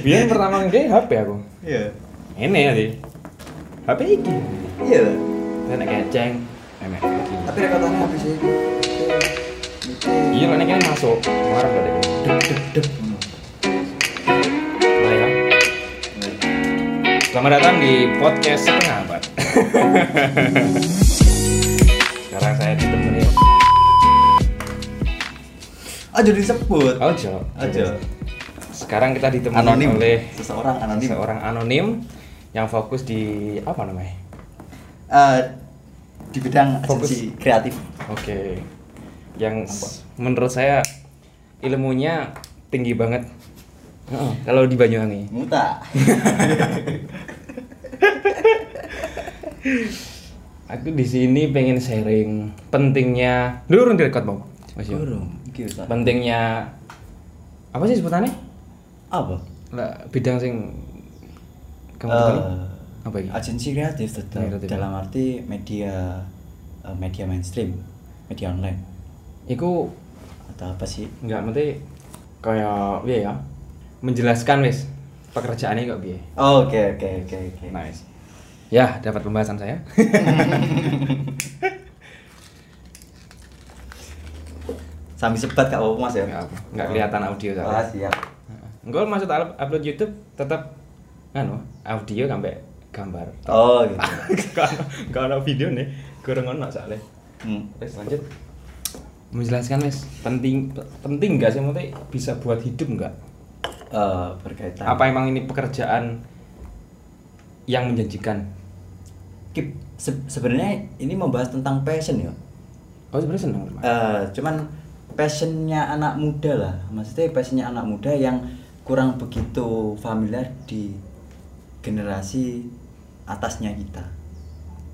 Biar pertama nge HP aku. Iya. Ini ya sih. HP iki. Iya. Saya nek keceng, emek iki. Tapi rekotannya habis sih. Iya, nek kene masuk. Marah gak deh. Dep dep dep. Ya. Selamat datang di podcast setengah abad. Sekarang saya ditemani Aja disebut. Ojo. Aja. Sekarang kita ditemani Anonim. oleh Seseorang anonim. seorang anonim yang fokus di apa namanya? Eh, di bidang Fokus. agensi kreatif. Oke. Yang Apa? s- menurut saya ilmunya tinggi banget. Heeh, kalau di Banyuwangi. Muta. Aku di sini pengen sharing pentingnya. Dulu urung direkod mau. Mas Yo. Burung. Iki wis tak. Pentingnya apa sih sebutannya? Apa? Lah bidang sing kamu tekuni? apa ini? Agensi kreatif tetap Kreatif. dalam arti media eh, media mainstream, media online Iku atau apa sih? nggak mesti kayak piye ya? Menjelaskan wis pekerjaannya kok piye. Oh, Oke oke oke oke. Nice. Ya, dapat pembahasan saya. Sambil sebat kak mas ya? Nggak apa, nggak kelihatan audio Ah soalnya. siap. Enggak up- upload YouTube tetap anu audio sampai gambar. Oh gitu. Enggak ada video nih, kurang ono soalnya. Hmm. Terus lanjut. Menjelaskan wes penting penting nggak sih maksudnya bisa buat hidup nggak? Eh, berkaitan. Apa emang ini pekerjaan yang menjanjikan? Kip, se- sebenarnya ini membahas tentang passion ya. Oh sebenarnya seneng Mas. Eh, cuman passionnya anak muda lah. Maksudnya passionnya anak muda yang kurang begitu familiar di generasi atasnya kita.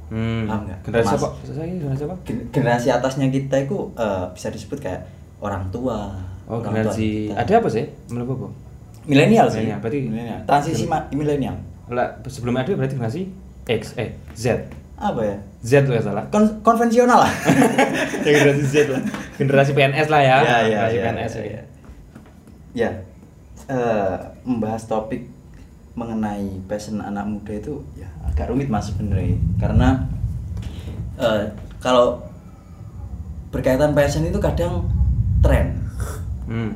Hmm. paham nggak? Generasi Mas. apa? Saya generasi apa? Gen- generasi atasnya kita itu eh, bisa disebut kayak orang tua. Oh orang tua generasi kita. ada apa sih? Menurut apa? milenial sih. Milenial, berarti- Milenial. transisi milenial. Lah sebelum ada berarti generasi X eh Z. Apa ya? Z loh ya salah. Kon- konvensional lah. ya generasi Z lah. Generasi PNS lah ya. Ya, ya, generasi ya, PNS. ya, ya. ya. Eh, membahas topik mengenai passion anak muda itu ya agak rumit mas sebenarnya karena eh, kalau berkaitan passion itu kadang tren Hmm.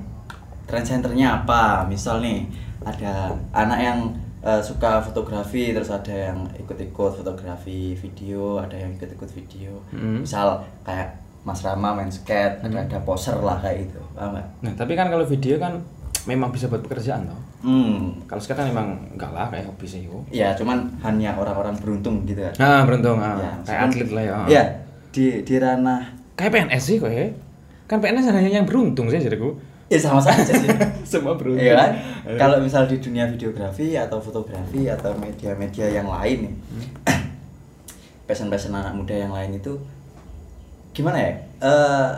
trend centernya apa misal nih ada anak yang eh, suka fotografi terus ada yang ikut-ikut fotografi video ada yang ikut-ikut video Hmm. misal kayak Mas Rama main skate ada ada poser lah kayak gitu paham nggak? Nah, tapi kan kalau video kan memang bisa buat pekerjaan toh. hmm Kalau sekarang memang enggak lah kayak hobi sih yo. ya cuman hanya orang-orang beruntung gitu kan Nah, beruntung ah. Ya, kayak atlet lah ya. ya di di ranah Kayak PNS sih kok ya. Kan PNS hanya yang beruntung sih jadiku. ya sama saja sih Semua beruntung. Iya kan? Kalau misal di dunia videografi atau fotografi atau media-media yang lain nih, passion-passion anak muda yang lain itu gimana ya? Eh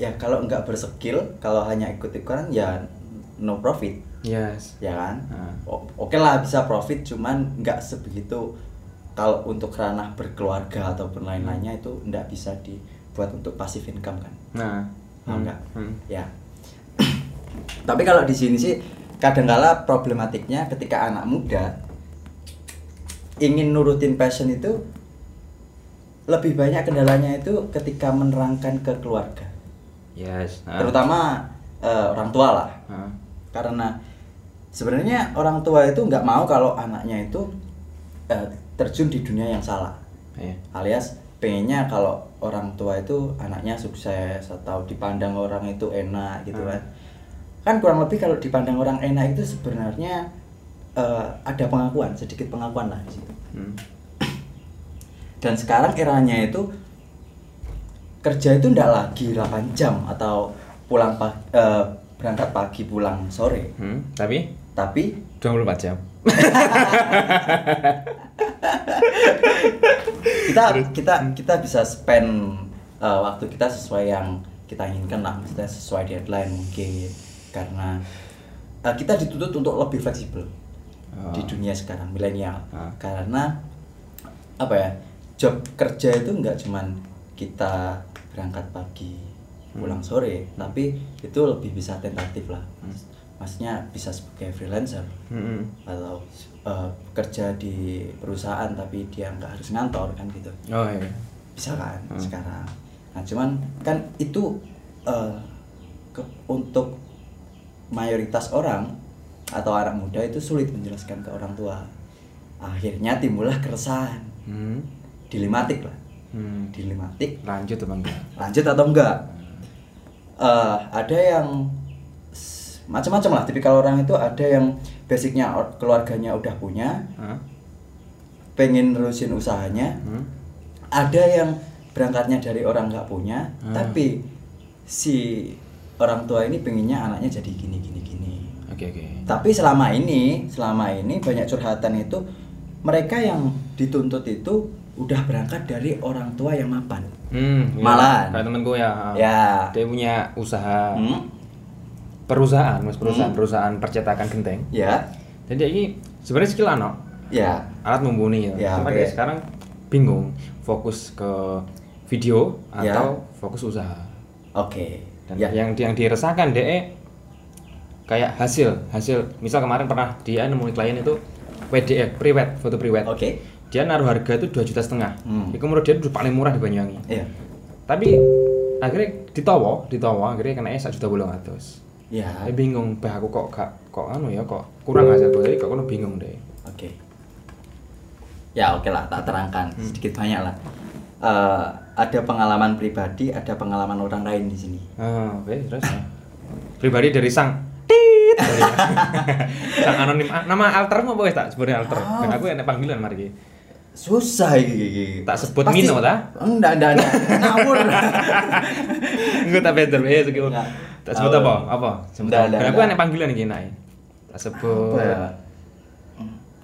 ya kalau nggak berskill, kalau hanya ikut-ikutan ya no profit, Yes. ya kan? O- Oke lah bisa profit, cuman nggak sebegitu kalau untuk ranah berkeluarga ataupun lain-lainnya itu nggak bisa dibuat untuk passive income kan? Nah, hmm, nggak? hmm. Ya. Tapi kalau di sini sih kadangkala problematiknya ketika anak muda ingin nurutin passion itu lebih banyak kendalanya itu ketika menerangkan ke keluarga. Yes. Ah. Terutama eh, orang tua lah. Ah. Karena sebenarnya orang tua itu nggak mau kalau anaknya itu eh, terjun di dunia yang salah Iya. alias pengennya kalau orang tua itu anaknya sukses atau dipandang orang itu enak gitu Hmm. kan kan kurang lebih kalau dipandang orang enak itu sebenarnya eh, ada pengakuan sedikit pengakuan lah di situ Hmm. dan sekarang eranya itu kerja itu ndak lagi 8 jam atau pulang pagi, berangkat pagi pulang sore Hmm. Tapi tapi 24 jam. kita kita kita bisa spend uh, waktu kita sesuai yang kita inginkan lah maksudnya sesuai deadline mungkin karena uh, kita dituntut untuk lebih fleksibel Oh. di dunia sekarang milenial Ah. karena apa ya job kerja itu nggak cuman kita berangkat pagi pulang sore tapi itu lebih bisa tentatif lah. Maksudnya bisa sebagai freelancer. Mm-mm. atau eh, kerja di perusahaan tapi dia nggak harus ngantor kan gitu. Oh iya. Bisa kan Hmm. sekarang. Nah cuman kan itu eh, ke- untuk mayoritas orang atau anak muda itu sulit menjelaskan ke orang tua. Akhirnya timbullah keresahan. Hmm. dilematik lah. Hmm. dilematik. Lanjut tuh bang lanjut atau enggak Eh, ada yang macam-macam lah tipikal orang itu ada yang basicnya keluarganya udah punya Hah? pengen nerusin usahanya Hmm? ada yang berangkatnya dari orang nggak punya Hmm. tapi si orang tua ini pengennya anaknya jadi gini gini gini oke oke tapi selama ini selama ini banyak curhatan itu mereka yang dituntut itu udah berangkat dari orang tua yang mapan Hmm, iya. Malahan. kayak temenku ya. Ya. Dia punya usaha Hmm? perusahaan, mas perusahaan Hmm. perusahaan percetakan genteng. ya Dan dia ini sebenarnya skill ano, ya alat mumpuni ya. Ya, Cuma dia sekarang bingung fokus ke video Ya. atau fokus usaha. oke Dan ya yang yang diresahkan dia kayak hasil hasil misal kemarin pernah dia nemuin klien itu WDF prewed foto prewed oke dia naruh harga itu dua juta setengah Hmm. itu menurut dia itu paling murah di Banyuwangi iya tapi akhirnya ditowo ditowo akhirnya kena satu juta bolong atus ya saya bingung bah aku kok gak kok anu ya kok kurang hasil jadi kok aku bingung deh Oke. Ya oke lah, tak terangkan Hmm. sedikit banyak lah. Eh, ada pengalaman pribadi, ada pengalaman orang lain di sini. ah oke terus ya. pribadi dari sang tit sang anonim Ah, nama altermu apa wes tak sebenarnya alter Ah. dan aku enak panggilan mari. Susah iki. Tak sebut Mino, ta? Enggak, enggak, enggak. Ngawur. Enggak tak better eh segi Enggak. tak sebut apa apa dan aku enak panggilan iki enak tak sebut Apa ya?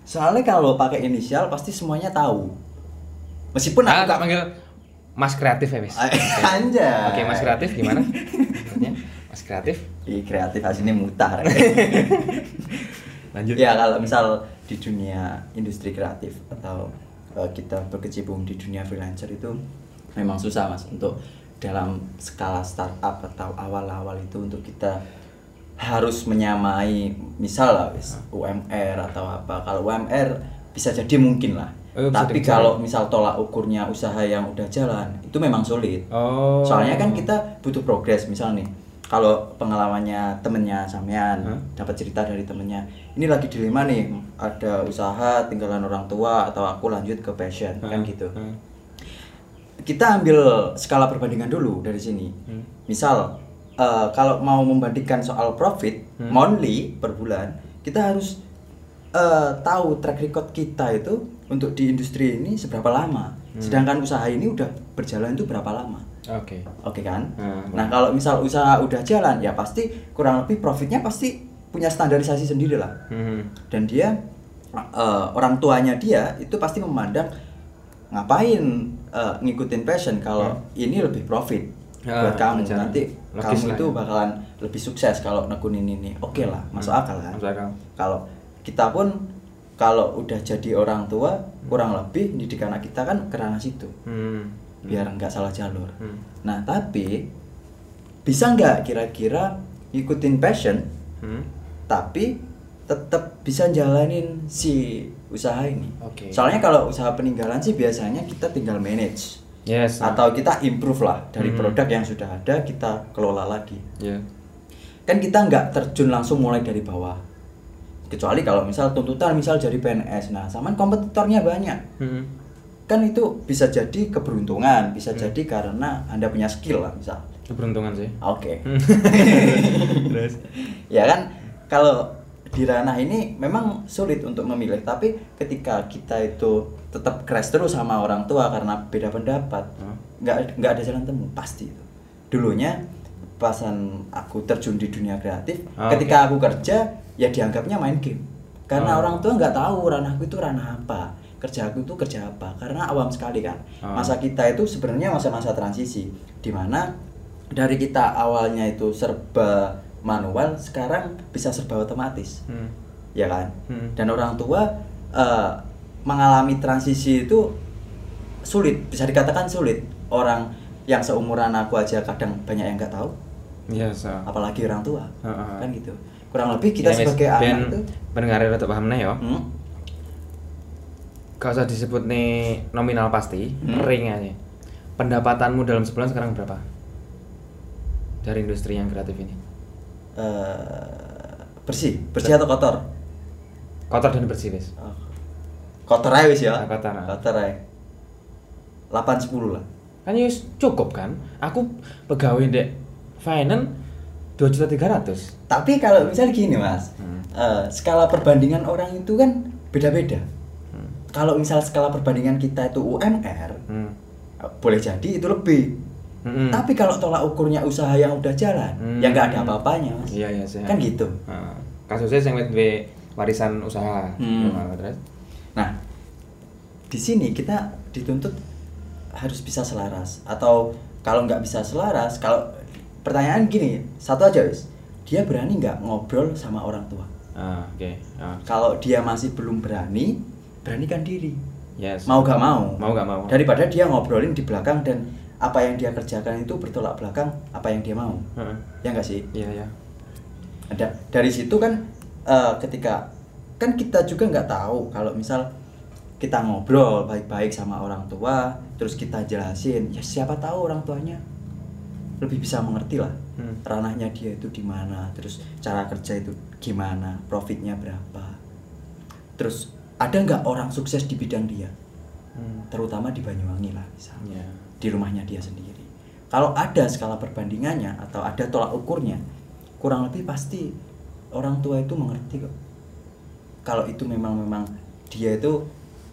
Soalnya kalau pakai inisial pasti semuanya tahu. Meskipun ah aku tak panggil Mas kreatif ya wis Anjay. Oke, Mas Kreatif gimana? Mas Kreatif. Ih, kreatif aslinya mutar. Lanjut. Ya kalau misal di dunia industri kreatif atau eh, kita berkecimpung di dunia freelancer itu memang susah mas untuk dalam skala startup atau awal-awal itu untuk kita harus menyamai misal lah wis UMR atau apa. Kalau UMR bisa jadi mungkin lah. Oh, tapi kalau misal tolak ukurnya usaha yang udah jalan itu memang sulit. Oh. Soalnya kan kita butuh progres, misal nih, kalau pengalamannya temennya sampean Hah? dapat cerita dari temennya, ini lagi dilema nih, ada usaha tinggalan orang tua atau aku lanjut ke passion kan gitu. Hmm. Kita ambil skala perbandingan dulu dari sini. Hmm. Misal eh, kalau mau membandingkan soal profit Hmm. monthly per bulan, kita harus eh, tahu track record kita itu untuk di industri ini seberapa lama. Hmm. Sedangkan usaha ini udah berjalan itu berapa lama. Oke. Oke kan? Hmm. Nah kalau misal usaha udah jalan ya pasti kurang lebih profitnya pasti punya standarisasi sendiri lah. Hmm. Dan dia eh, orang tuanya dia itu pasti memandang ngapain eh, ngikutin passion kalau ini lebih profit Ya, buat kamu wajar. nanti Logis kamu lah itu bakalan lebih sukses kalau nekunin ini. Oke lah, masuk Hmm. akal kan? Masuk akal. Kalau kita pun kalau udah jadi orang tua kurang lebih didik anak kita kan ke ranah situ Hmm. Biar nggak salah jalur. Hmm. Nah, tapi bisa nggak kira-kira ikutin passion Hmm. tapi tetap bisa jalanin si usaha ini? Oke. Soalnya kalau usaha peninggalan sih biasanya kita tinggal manage Yes. atau kita improve lah dari Hmm. produk yang sudah ada kita kelola lagi. Ya. Kan kita nggak terjun langsung mulai dari bawah. Kecuali kalau misal tuntutan misal jadi PNS, nah sama kompetitornya banyak. Hmm. Kan itu bisa jadi keberuntungan, bisa Hmm. jadi karena Anda punya skill lah misal. Keberuntungan sih. Oke. Hmm. Terus. ya kan kalau di ranah ini memang sulit untuk memilih tapi ketika kita itu tetap crash terus sama orang tua karena beda pendapat Hmm. nggak nggak ada jalan temu pasti itu dulunya pasan aku terjun di dunia kreatif Ah, ketika aku kerja ya dianggapnya main game karena Oh. orang tua nggak tahu ranahku itu ranah apa kerja aku itu kerja apa karena awam sekali kan Ah. masa kita itu sebenarnya masa-masa transisi di mana dari kita awalnya itu serba manual sekarang bisa serba otomatis Hmm. ya kan Hmm. dan orang tua eh, mengalami transisi itu sulit bisa dikatakan sulit orang yang seumuran aku aja kadang banyak yang nggak tahu Iya, so. apalagi orang tua Heeh. kan gitu kurang lebih kita Ya, sebagai ben anak itu pendengar rada paham nih ya. hmm, Gak usah disebut nih nominal pasti, Hmm. ring aja. Pendapatanmu dalam sebulan sekarang berapa? Dari industri yang kreatif ini. eh, bersih bersih atau kotor Kotor dan bersih, wis. Oh. kotor aja wis ya Ah, kotor, ah. kotor aja 8 10 lah Kan wis cukup kan? Aku pegawai dek finance dua juta tiga ratus. tapi kalau misalnya gini mas Hmm. eh, skala perbandingan orang itu kan beda-beda. Kalau misal skala perbandingan kita itu UMR Hmm. eh, boleh jadi itu lebih Mm-mm. tapi kalau tolak ukurnya usaha yang udah jalan Hmm. ya nggak ada apa-apanya mas Iya iya kan gitu Nah, kasusnya yang duwe warisan usaha. Hmm. Nah, di sini kita dituntut harus bisa selaras atau kalau nggak bisa selaras, kalau pertanyaan gini, satu aja wis, dia berani nggak ngobrol sama orang tua? Ah, oke. Ah. Kalau dia masih belum berani, beranikan diri. Yes. Mau gak mau. Mau gak mau. Daripada dia ngobrolin di belakang dan apa yang dia kerjakan itu bertolak belakang apa yang dia mau. Heeh. Ya nggak sih? Iya iya. ada dari situ kan eh, ketika kan kita juga nggak tahu kalau misal kita ngobrol baik-baik sama orang tua terus kita jelasin ya siapa tahu orang tuanya lebih bisa mengerti lah Hmm. ranahnya dia itu di mana terus cara kerja itu gimana profitnya berapa terus ada nggak orang sukses di bidang dia Hmm. terutama di Banyuwangi lah misalnya Iya. di rumahnya dia sendiri. Kalau ada skala perbandingannya atau ada tolak ukurnya, kurang lebih pasti orang tua itu mengerti kok. Kalau itu memang memang dia itu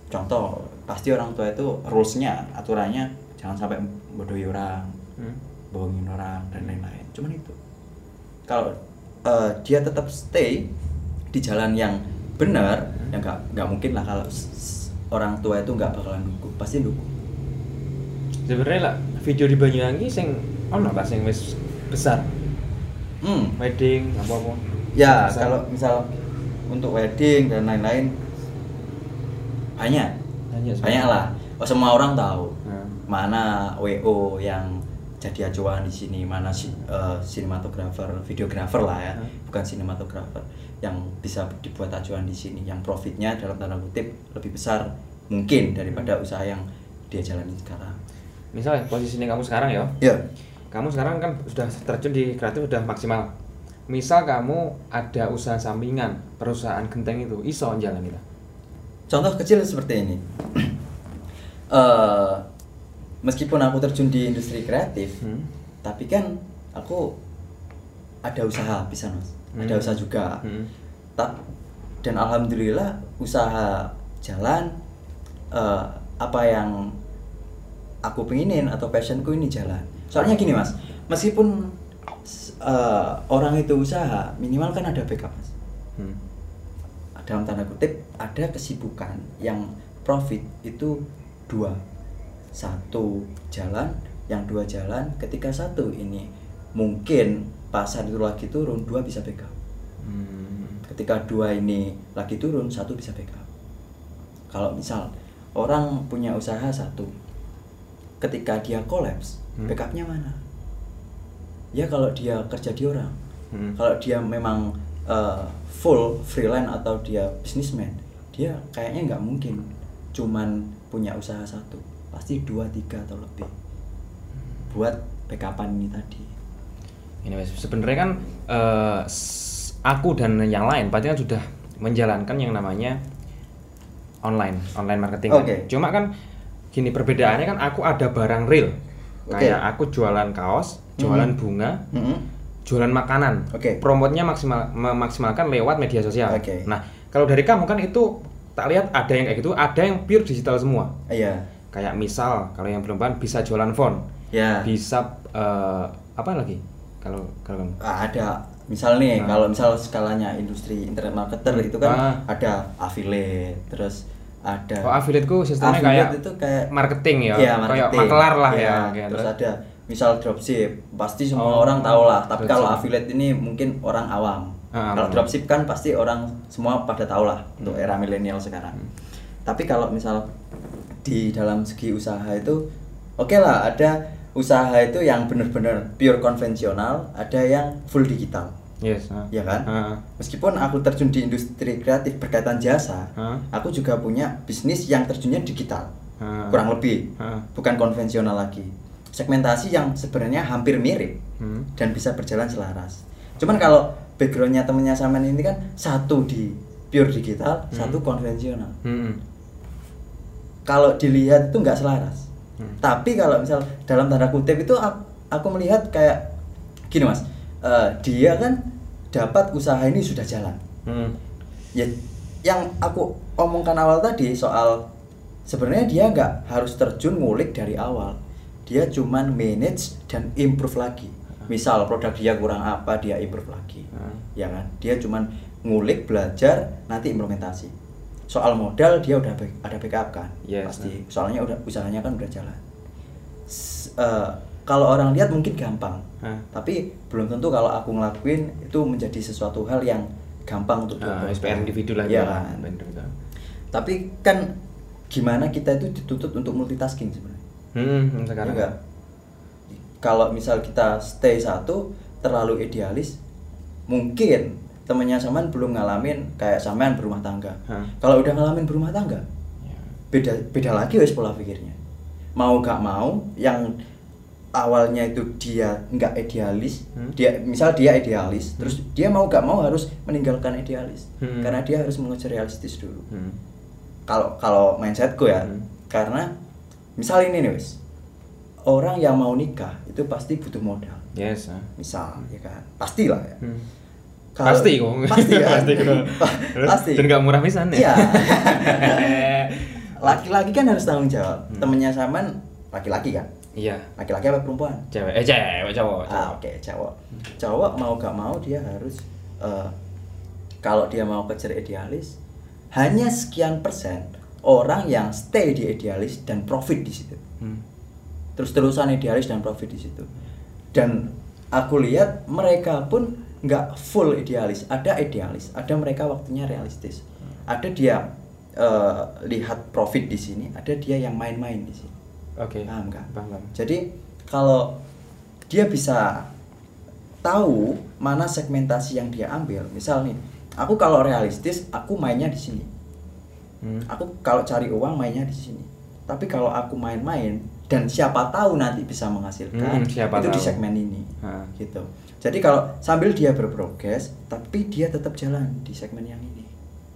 contoh pasti orang tua itu rulesnya aturannya jangan sampai bodohi orang, Hmm. bohongin orang dan lain-lain. Cuman itu. Kalau eh, dia tetap stay di jalan yang benar, ya nggak nggak mungkin lah kalau orang tua itu nggak bakalan dukung, pasti dukung. Sebenarnya lah video di Banyuwangi sing ono lah sing wis besar. Hmm. Wedding apa-apa. Ya, Besar. kalau misal untuk wedding dan lain-lain banyak. Banyak. Banyak lah. Oh, semua orang tahu. Nah. Mana WO yang jadi acuan di sini, mana si, eh, sinematografer, videografer lah ya, Hmm. bukan sinematografer yang bisa dibuat acuan di sini, yang profitnya dalam tanda kutip lebih besar mungkin daripada usaha yang dia jalani sekarang. Misalnya posisi ini kamu sekarang ya. Ya. Kamu sekarang kan sudah terjun di kreatif sudah maksimal. Misal kamu ada usaha sampingan, perusahaan genteng itu, iso jalan itu. Contoh kecil seperti ini. Eh, meskipun aku terjun di industri kreatif, Hmm. tapi kan aku ada usaha bisa mas, ada Hmm. usaha juga. Hmm. Ta- dan alhamdulillah usaha jalan, eh, apa yang aku penginin atau passionku ini jalan. Soalnya gini mas, meskipun eh, orang itu usaha, minimal kan ada backup mas Hmm. dalam tanda kutip ada kesibukan yang profit itu dua satu jalan yang dua jalan ketika satu ini mungkin pasar itu lagi turun dua bisa backup. Hmm. ketika dua ini lagi turun satu bisa backup. Kalau misal orang punya usaha satu ketika dia kolaps Hmm. backupnya mana? Ya kalau dia kerja di orang. Hmm. kalau dia memang uh, full freelance atau dia businessman dia kayaknya nggak mungkin cuman punya usaha satu. Pasti dua tiga atau lebih buat backupan ini tadi Ini Mas, sebenarnya kan s- aku dan yang lain pasti kan sudah menjalankan yang namanya online, online marketing. kan. Oke. Cuma kan gini perbedaannya kan aku ada barang real. Oke. Kayak aku jualan kaos, jualan Mhm. bunga, Mm-mm. jualan makanan. Oke. Promotnya maksimal memaksimalkan lewat media sosial. Oke. Nah, kalau dari kamu kan itu tak lihat ada yang kayak gitu, ada yang pure digital semua. iya Kayak misal kalau yang perempuan bisa jualan font, ya bisa eh, apa lagi? Kalau kalau? Ah, ada misal nih Nah. kalau misal skalanya industri internet marketer itu kan Ah. ada affiliate terus ada Oh, affiliate-ku sistemnya Affiliate kayak itu kayak marketing ya, kayak marketing. makelar lah Iya, ya. kayak terus terus. ada misal dropship pasti semua Oh, orang tahu lah tapi kalau affiliate ini mungkin orang awam Ah, kalau dropship kan pasti orang semua pada tahu lah untuk Hmm. era milenial sekarang tapi kalau misal di dalam segi usaha itu oke lah ada usaha itu yang benar-benar pure konvensional ada yang full digital Yes. ah. ya kan Ah. meskipun aku terjun di industri kreatif berkaitan jasa Ah. aku juga punya bisnis yang terjunnya digital Ah. kurang lebih Ah. bukan konvensional lagi segmentasi yang sebenarnya hampir mirip Hmm. dan bisa berjalan selaras cuman kalau backgroundnya temennya Saman ini kan satu di pure digital Hmm. satu konvensional Hmm. kalau dilihat itu nggak selaras Hmm. tapi kalau misal dalam tanda kutip itu aku, aku melihat kayak gini mas eh, dia kan dapat usaha ini sudah jalan Hmm. ya yang aku omongkan awal tadi soal sebenarnya dia nggak harus terjun ngulik dari awal dia cuman manage dan improve lagi misal produk dia kurang apa dia improve lagi Hmm. ya kan dia cuman ngulik belajar nanti implementasi soal modal dia udah ada backup kan Yes, pasti soalnya udah usahanya kan udah jalan S- eh, kalau orang lihat mungkin gampang Ah. tapi belum tentu kalau aku ngelakuin itu menjadi sesuatu hal yang gampang untuk Ah, dilakukan. SPR individu lah ya. kan Individu. tapi kan gimana kita itu dituntut untuk multitasking sebenarnya Hmm, sekarang. Iya nggak? kalau misal kita stay satu terlalu idealis mungkin temennya Saman belum ngalamin kayak Saman berumah tangga Hah. kalau udah ngalamin berumah tangga Ya. beda beda lagi wes pola pikirnya mau gak mau yang awalnya itu dia nggak idealis Hmm. dia misal dia idealis terus dia mau gak mau harus meninggalkan idealis Hmm. karena dia harus mengejar realistis dulu Hmm. kalau kalau mindsetku ya Hmm. karena misal ini nih wes orang yang mau nikah itu pasti butuh modal Yes. ah. misal ya kan pastilah ya Hmm. Kalau- pasti kok. pasti kan pasti. kok. pasti Dan nggak murah pisan ya. Iya. laki-laki kan harus tanggung jawab Hmm. temennya Saman laki-laki kan Iya. laki-laki apa perempuan Cewek. Eh cewek, cowok. ah cowok. oke cowok cowok mau gak mau dia harus eh, kalau dia mau kejar idealis hanya sekian persen orang yang stay di idealis dan profit di situ Hmm. terus-terusan idealis dan profit di situ dan aku lihat mereka pun nggak full idealis ada idealis ada mereka waktunya realistis ada dia eh, lihat profit di sini ada dia yang main-main di sini Oke. paham nggak Paham. jadi kalau dia bisa tahu mana segmentasi yang dia ambil misal nih aku kalau realistis aku mainnya di sini Hmm. aku kalau cari uang mainnya di sini tapi kalau aku main-main dan siapa tahu nanti bisa menghasilkan Hmm, siapa itu di tahu. segmen ini Ah. gitu jadi kalau sambil dia berprogres tapi dia tetap jalan di segmen yang ini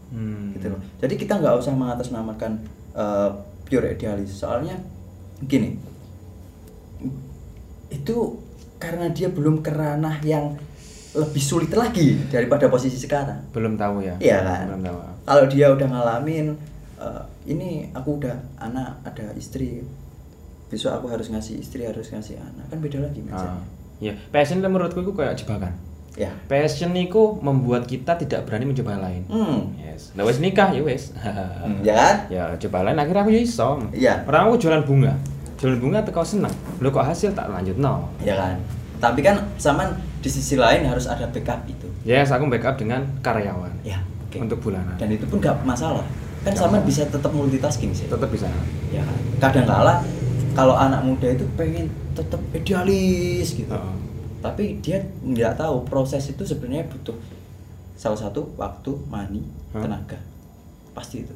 Hmm. gitu loh jadi kita nggak usah mengatasnamakan eh, pure idealis soalnya gini itu karena dia belum ke ranah yang lebih sulit lagi daripada posisi sekarang Belum tahu ya. Iya kan? Belum tahu. kalau dia udah ngalamin eh, ini aku udah anak ada istri besok aku harus ngasih istri harus ngasih anak kan beda lagi Ah. Ya, passion itu menurutku itu kayak jebakan. ya Passion itu membuat kita tidak berani mencoba hal lain. hmm Yes. Nah, wes nikah ya wes. Hmm, ya kan? ya coba lain akhirnya aku ya iso. Iya. Orang aku jualan bunga. Jualan bunga tuh kau seneng. Lo kok hasil tak lanjut no. ya kan tapi kan zaman di sisi lain harus ada backup itu Yes, aku backup dengan karyawan. ya oke Untuk bulanan. dan itu pun nggak masalah kan sama masalah. bisa tetap multitasking sih Tetap bisa. ya kan kadang kala kalau anak muda itu pengen tetap idealis gitu Heeh. tapi dia nggak tahu proses itu sebenarnya butuh salah satu waktu money Hah? tenaga pasti itu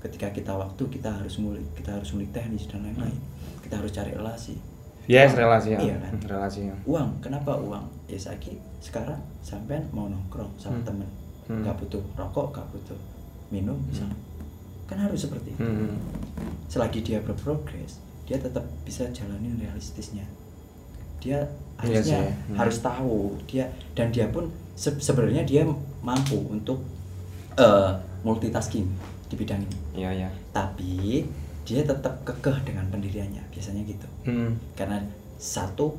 ketika kita waktu kita harus ngulik kita harus ngulik teknis dan lain-lain kita harus cari relasi Yes, relasi ya. Iya kan? Relasi ya. uang kenapa uang ya saiki sekarang sampean mau nongkrong sama Hmm. temen Hmm. nggak butuh rokok nggak butuh minum bisa kan harus seperti itu Hmm. selagi dia berprogres dia tetap bisa jalanin realistisnya dia Iya harusnya sih, hmm. harus tahu dia dan dia pun se- sebenarnya dia mampu untuk eh, multitasking di bidang ini Iya, iya. tapi dia tetap kekeh dengan pendiriannya biasanya gitu Hmm. karena satu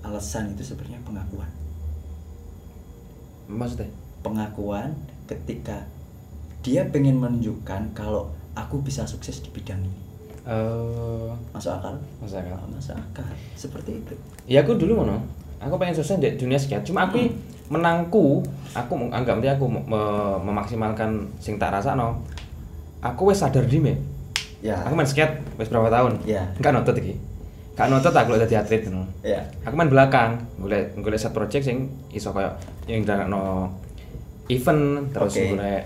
alasan itu sebenarnya pengakuan Maksudnya? pengakuan ketika dia pengen menunjukkan kalau aku bisa sukses di bidang ini Eh, masuk akal Masuk akal. Ah, masuk akal seperti itu ya aku dulu ngono. Aku pengen sukses di dunia skate. Cuma aku menangku, aku anggap nanti aku me- memaksimalkan sing tak rasa no. Aku wes sadar di me. ya Aku main skate wes berapa tahun? Ya. Enggak nonton iki. gak nuntut aku dadi atlet ngono. ya Aku main belakang, golek golek set project sing iso koyo yang no event terus Oke. golek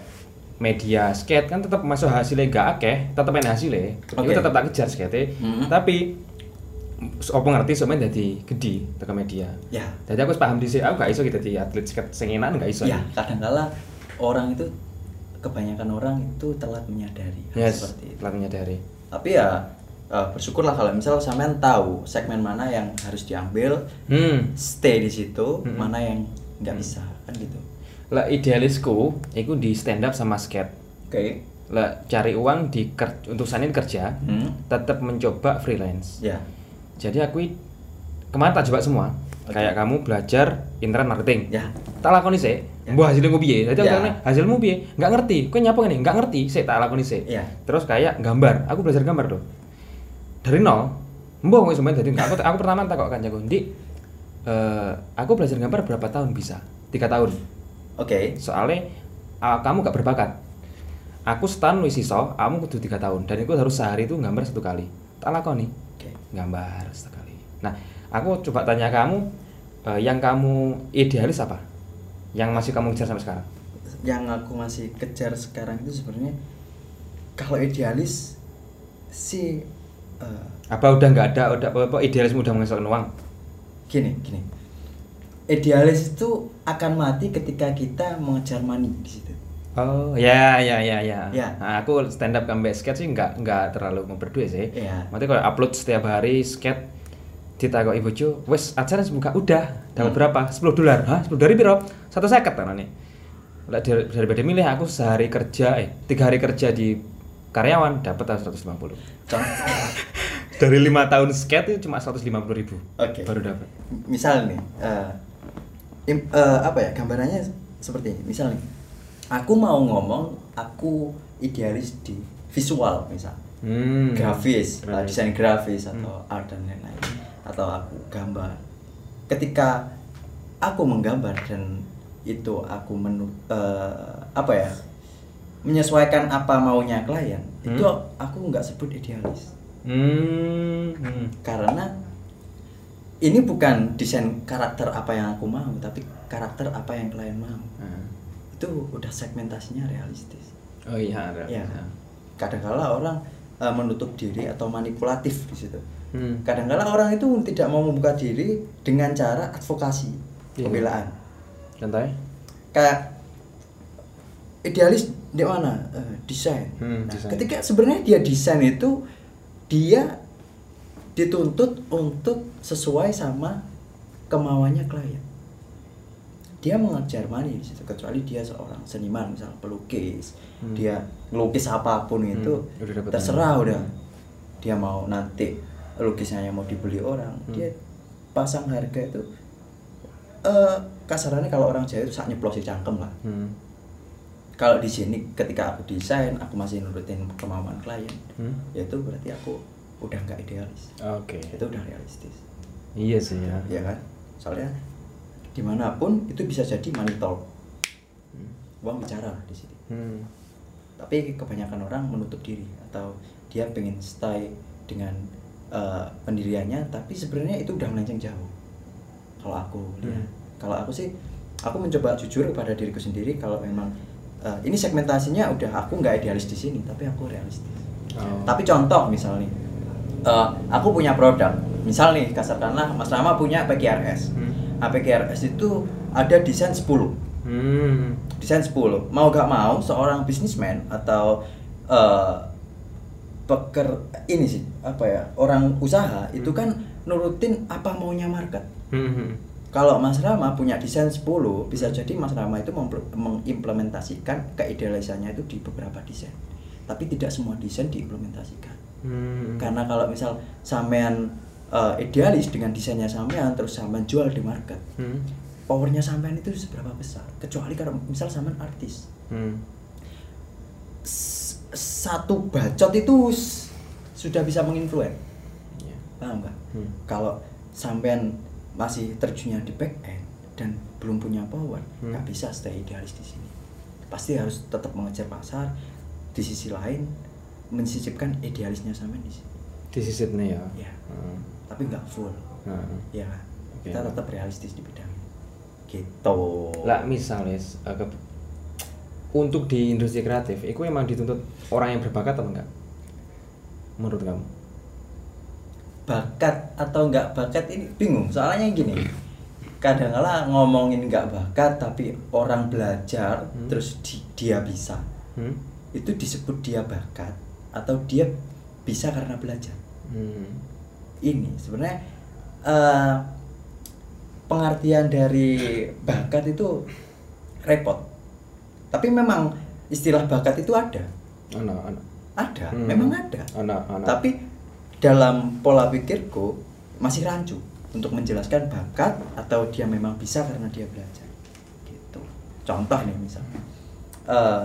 media skate kan tetap masuk hasilnya gak akeh, tetep main hasilnya. Itu Oke. tetap tak kejar skate. Mhm. Tapi opo ngerti sampean dadi gede tekan media. ya Jadi aku paham dhisik, aku gak iso gitu di atlet skate sing enak gak iso. ya kadangkala orang itu kebanyakan orang itu telat menyadari Yes, seperti itu telah menyadari. tapi ya eh, bersyukurlah kalau misal sampean tahu segmen mana yang harus diambil Hmm. stay di situ Mm-mm. mana yang nggak bisa kan gitu Lah idealisku iku di stand up sama skate. oke Lah cari uang di ker- untuk sanin kerja, Hmm. tetap mencoba freelance. ya Jadi aku kemarin tak coba semua. Oke. Kayak kamu belajar internet marketing. ya Tak lakoni sih. Ya. Mbah hasilnya piye? Jadi aku Ya. tanya, hasilmu piye? Enggak ngerti. Kowe nyapa ngene? Enggak ngerti. Sik tak lakoni sih. Ya. Terus kayak gambar. Aku belajar gambar loh. Dari nol. Mbah kowe semuanya dadi aku aku pertama tak kok kancaku, "Ndik, eh aku belajar gambar berapa tahun bisa?" Tiga tahun. Oke Soalnya ah, kamu gak berbakat. Aku setahun wis iso, kamu kudu tiga tahun dan itu harus sehari itu gambar satu kali. Tak lakoni oke gambar sekali. Nah, aku coba tanya kamu, eh, yang kamu idealis apa? Yang masih kamu kejar sampai sekarang? yang aku masih kejar sekarang itu sebenarnya kalau idealis sih eh, Apa udah nggak ada, udah apa, idealisme udah menghasilkan uang? gini gini idealis itu akan mati ketika kita mengejar money di situ Oh, ya, ya, ya, ya. Ya. Nah, aku stand up comeback skate sih nggak nggak terlalu ngobrol sih. Iya. Maksudnya kalau upload setiap hari skate ditakok ibu cu, wes acara semoga udah dapat Hmm. berapa? 10 dolar. Hah? 10 dolar piro? Satu seket kan nih. Dari- daripada milih aku sehari kerja eh tiga hari kerja di karyawan dapat 150. contoh Dari lima tahun skate itu cuma 150 ribu. Oke. Baru dapat. misal nih eh, im- eh, apa ya gambarannya seperti ini misal nih aku mau ngomong aku idealis di visual misal Hmm. grafis Hmm. eh, desain grafis atau art dan lain-lain atau aku gambar ketika aku menggambar dan itu aku menu eh, apa ya menyesuaikan apa maunya klien Hmm. itu aku nggak sebut idealis Hmm. hmm. karena ini bukan desain karakter apa yang aku mau tapi karakter apa yang klien mau Hmm. itu udah segmentasinya realistis Oh iya, ada. ya kadangkala orang eh, menutup diri atau manipulatif di situ Hmm. kadangkala orang itu tidak mau membuka diri dengan cara advokasi Iya. pembelaan Contohnya? kayak idealis di mana Eh, desain Hmm, nah, desain. ketika sebenarnya dia desain itu dia dituntut untuk sesuai sama kemauannya klien dia mengejar money di situ kecuali dia seorang seniman misal pelukis Hmm. dia ngelukis apa pun Hmm, itu udah terserah udah dia mau nanti lukisannya mau dibeli orang Hmm. dia pasang harga itu eh kasarannya kalau orang Jawa itu sak nyeplosi cangkem lah Hmm. kalau di sini ketika aku desain aku masih nurutin kemauan klien Hmm. ya itu berarti aku udah nggak idealis Oke. itu udah realistis Iya sih ya. ya kan soalnya di mana pun itu bisa jadi money talk uang bicara lah di sini Hmm. tapi kebanyakan orang menutup diri atau dia pengen stay dengan eh, pendiriannya tapi sebenarnya itu udah melenceng jauh kalau aku lihat Hmm. kalau aku sih aku mencoba jujur kepada diriku sendiri kalau memang eh, ini segmentasinya udah aku nggak idealis di sini tapi aku realistis Oh. tapi contoh misalnya eh, aku punya produk. Misal nih kasarkanlah Mas Rama punya PKRS Hmm. nah, PKRS itu ada desain 10 Hmm. desain 10 mau gak mau seorang bisnismen atau eh, peker ini sih apa ya orang usaha itu kan nurutin apa maunya market. Hmm. kalau Mas Rama punya desain 10 bisa jadi Mas Rama itu mengimplementasikan keidealisannya itu di beberapa desain. Tapi tidak semua desain diimplementasikan Hmm. karena kalau misal sampean eh, idealis dengan desainnya sampean terus sampean jual di market Hmm. powernya sampean itu seberapa besar kecuali kalau misal sampean artis Hmm. Satu bacot itu sudah bisa menginfluen Iya. paham nggak Hmm. kalau sampean masih terjunnya di back end dan belum punya power Hmm. nggak bisa stay idealis di sini pasti harus tetap mengejar pasar di sisi lain mensisipkan idealisnya sampean di sini Di sisi nih ya. ya Hmm. tapi nggak full Nah. ya Oke. kita tetap realistis di bidang gitu lah misal Lis, eh, ke- untuk di industri kreatif itu emang dituntut orang yang berbakat atau enggak menurut kamu bakat atau nggak bakat ini bingung soalnya gini kadang kala ngomongin nggak bakat tapi orang belajar Hmm. terus di- dia bisa hmm? itu disebut dia bakat atau dia bisa karena belajar Hmm. ini sebenarnya eh, pengertian dari bakat itu repot tapi memang istilah bakat itu ada Ana, ana. ada Hmm. memang ada Ana, ana. tapi dalam pola pikirku masih rancu untuk menjelaskan bakat atau dia memang bisa karena dia belajar gitu contoh nih misalnya eh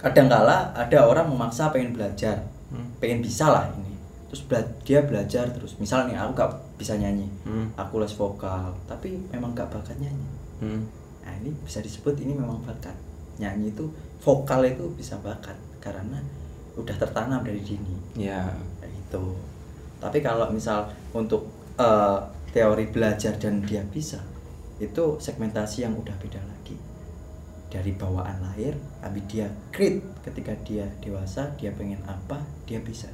kadangkala ada orang memaksa pengen belajar Hmm. pengen bisa lah ini. Terus bela- dia belajar terus. Misal nih aku gak bisa nyanyi. Hmm. aku les vokal tapi memang gak bakat nyanyi. Hmm. nah ini bisa disebut ini memang bakat. Nyanyi itu vokal itu bisa bakat karena udah tertanam dari dini. Ya. Kayak gitu. Tapi kalau misal untuk eh, teori belajar dan dia bisa itu segmentasi yang udah beda lagi dari bawaan lahir tapi dia grit ketika dia dewasa dia pengen apa dia bisa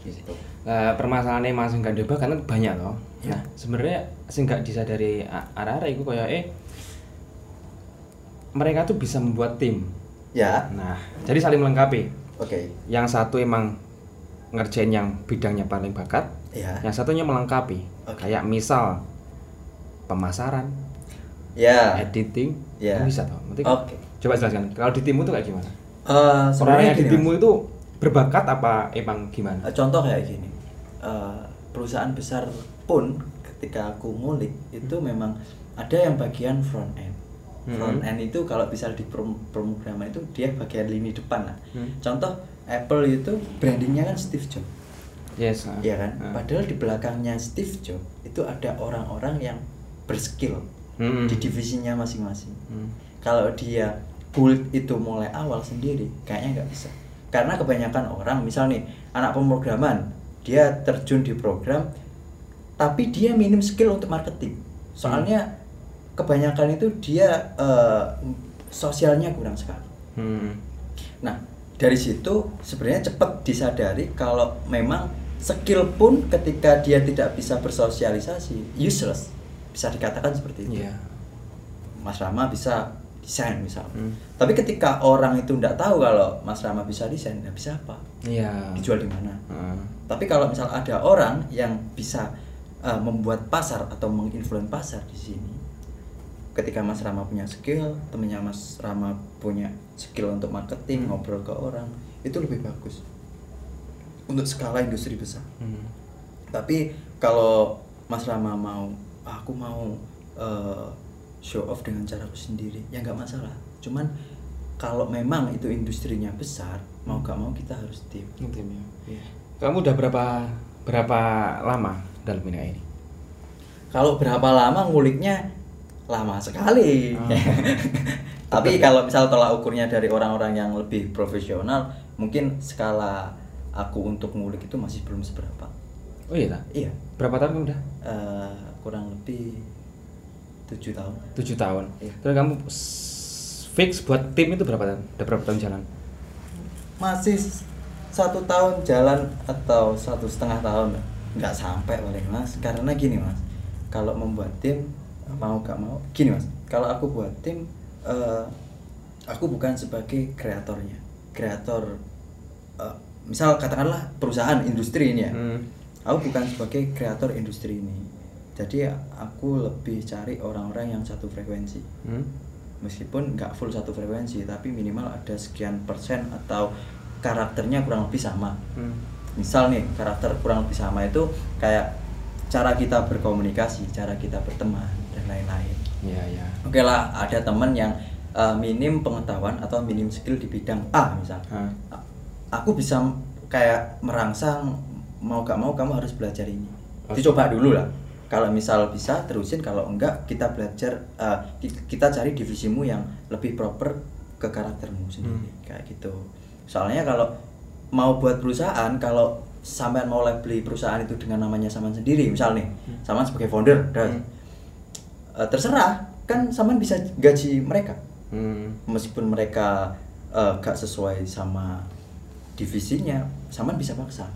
gitu Lah, permasalahannya masih nggak diubah karena banyak loh. Ya. Nah, sebenarnya sih nggak disadari arah-arah itu kayak eh mereka tuh bisa membuat tim. ya Nah, jadi saling melengkapi. oke Yang satu emang ngerjain yang bidangnya paling bakat, ya yang satunya melengkapi. Oke. Kayak misal pemasaran, ya editing, Ya. bisa toh. Oke. coba jelaskan. Kalau di timmu tuh kayak gimana? Eh, Orang sebenarnya yang di timmu itu berbakat apa emang gimana? Eh, contoh kayak gini eh, perusahaan besar pun ketika aku ngulik itu memang ada yang bagian front end Hmm. front end itu kalau bisa di pemrograman itu dia bagian lini depan lah Hmm. contoh Apple itu brandingnya kan Steve Jobs Yes. ya kan Ah. padahal di belakangnya Steve Jobs itu ada orang-orang yang berskill Hmm. di divisinya masing-masing Hmm. kalau dia build itu mulai awal sendiri kayaknya nggak bisa karena kebanyakan orang misal nih anak pemrograman dia terjun di program tapi dia minim skill untuk marketing soalnya kebanyakan itu dia eh, sosialnya kurang sekali Hmm. nah dari situ sebenarnya cepat disadari kalau memang skill pun ketika dia tidak bisa bersosialisasi useless bisa dikatakan seperti itu Iya. Mas Rama bisa desain misal. Hmm. Tapi ketika orang itu tidak tahu kalau Mas Rama bisa desain, nggak bisa apa? Iya. Dijual di mana? Ah. Tapi kalau misal ada orang yang bisa uh, membuat pasar atau menginfluen pasar di sini, ketika Mas Rama punya skill, temennya Mas Rama punya skill untuk marketing, ngobrol ke orang, itu lebih bagus untuk skala industri besar. Hmm. Tapi kalau Mas Rama mau, "Ah, aku mau eh, show off dengan caraku sendiri, ya nggak masalah. Cuman kalau memang itu industrinya besar, mau gak mau kita harus tim. Tim ya. Iya. Kamu udah berapa berapa lama dalam bidang ini? Kalau berapa lama nguliknya lama sekali. Ah. Tapi kalau misal tolak ukurnya dari orang-orang yang lebih profesional, mungkin skala aku untuk ngulik itu masih belum seberapa. Oh iya tak? Iya, Berapa tahun udah? eh, kurang lebih tujuh tahun. Tujuh tahun. Iya. Terus kamu fix buat tim itu berapa tahun? Udah berapa tahun jalan? masih satu tahun jalan atau satu setengah tahun nggak sampai paling mas karena gini mas kalau membuat tim mau gak mau gini mas kalau aku buat tim eh, aku bukan sebagai kreatornya kreator eh, misal katakanlah perusahaan industri ini ya Hmm. aku bukan sebagai kreator industri ini jadi aku lebih cari orang-orang yang satu frekuensi Hmm. meskipun nggak full satu frekuensi tapi minimal ada sekian persen atau karakternya kurang lebih sama Hmm. misal nih karakter kurang lebih sama itu kayak cara kita berkomunikasi cara kita berteman dan lain-lain Iya, iya. oke lah ada teman yang uh, minim pengetahuan atau minim skill di bidang A misal. A- aku bisa kayak merangsang mau gak mau kamu harus belajar ini dicoba dulu lah kalau misal bisa terusin kalau enggak kita belajar uh, ki- kita cari divisimu yang lebih proper ke karaktermu sendiri Hmm. kayak gitu soalnya kalau mau buat perusahaan kalau sampean mau beli perusahaan itu dengan namanya sampean sendiri misal nih sampean sebagai founder dan Hmm. eh, terserah kan sampean bisa gaji mereka Hmm. meskipun mereka eh, gak sesuai sama divisinya sampean bisa paksa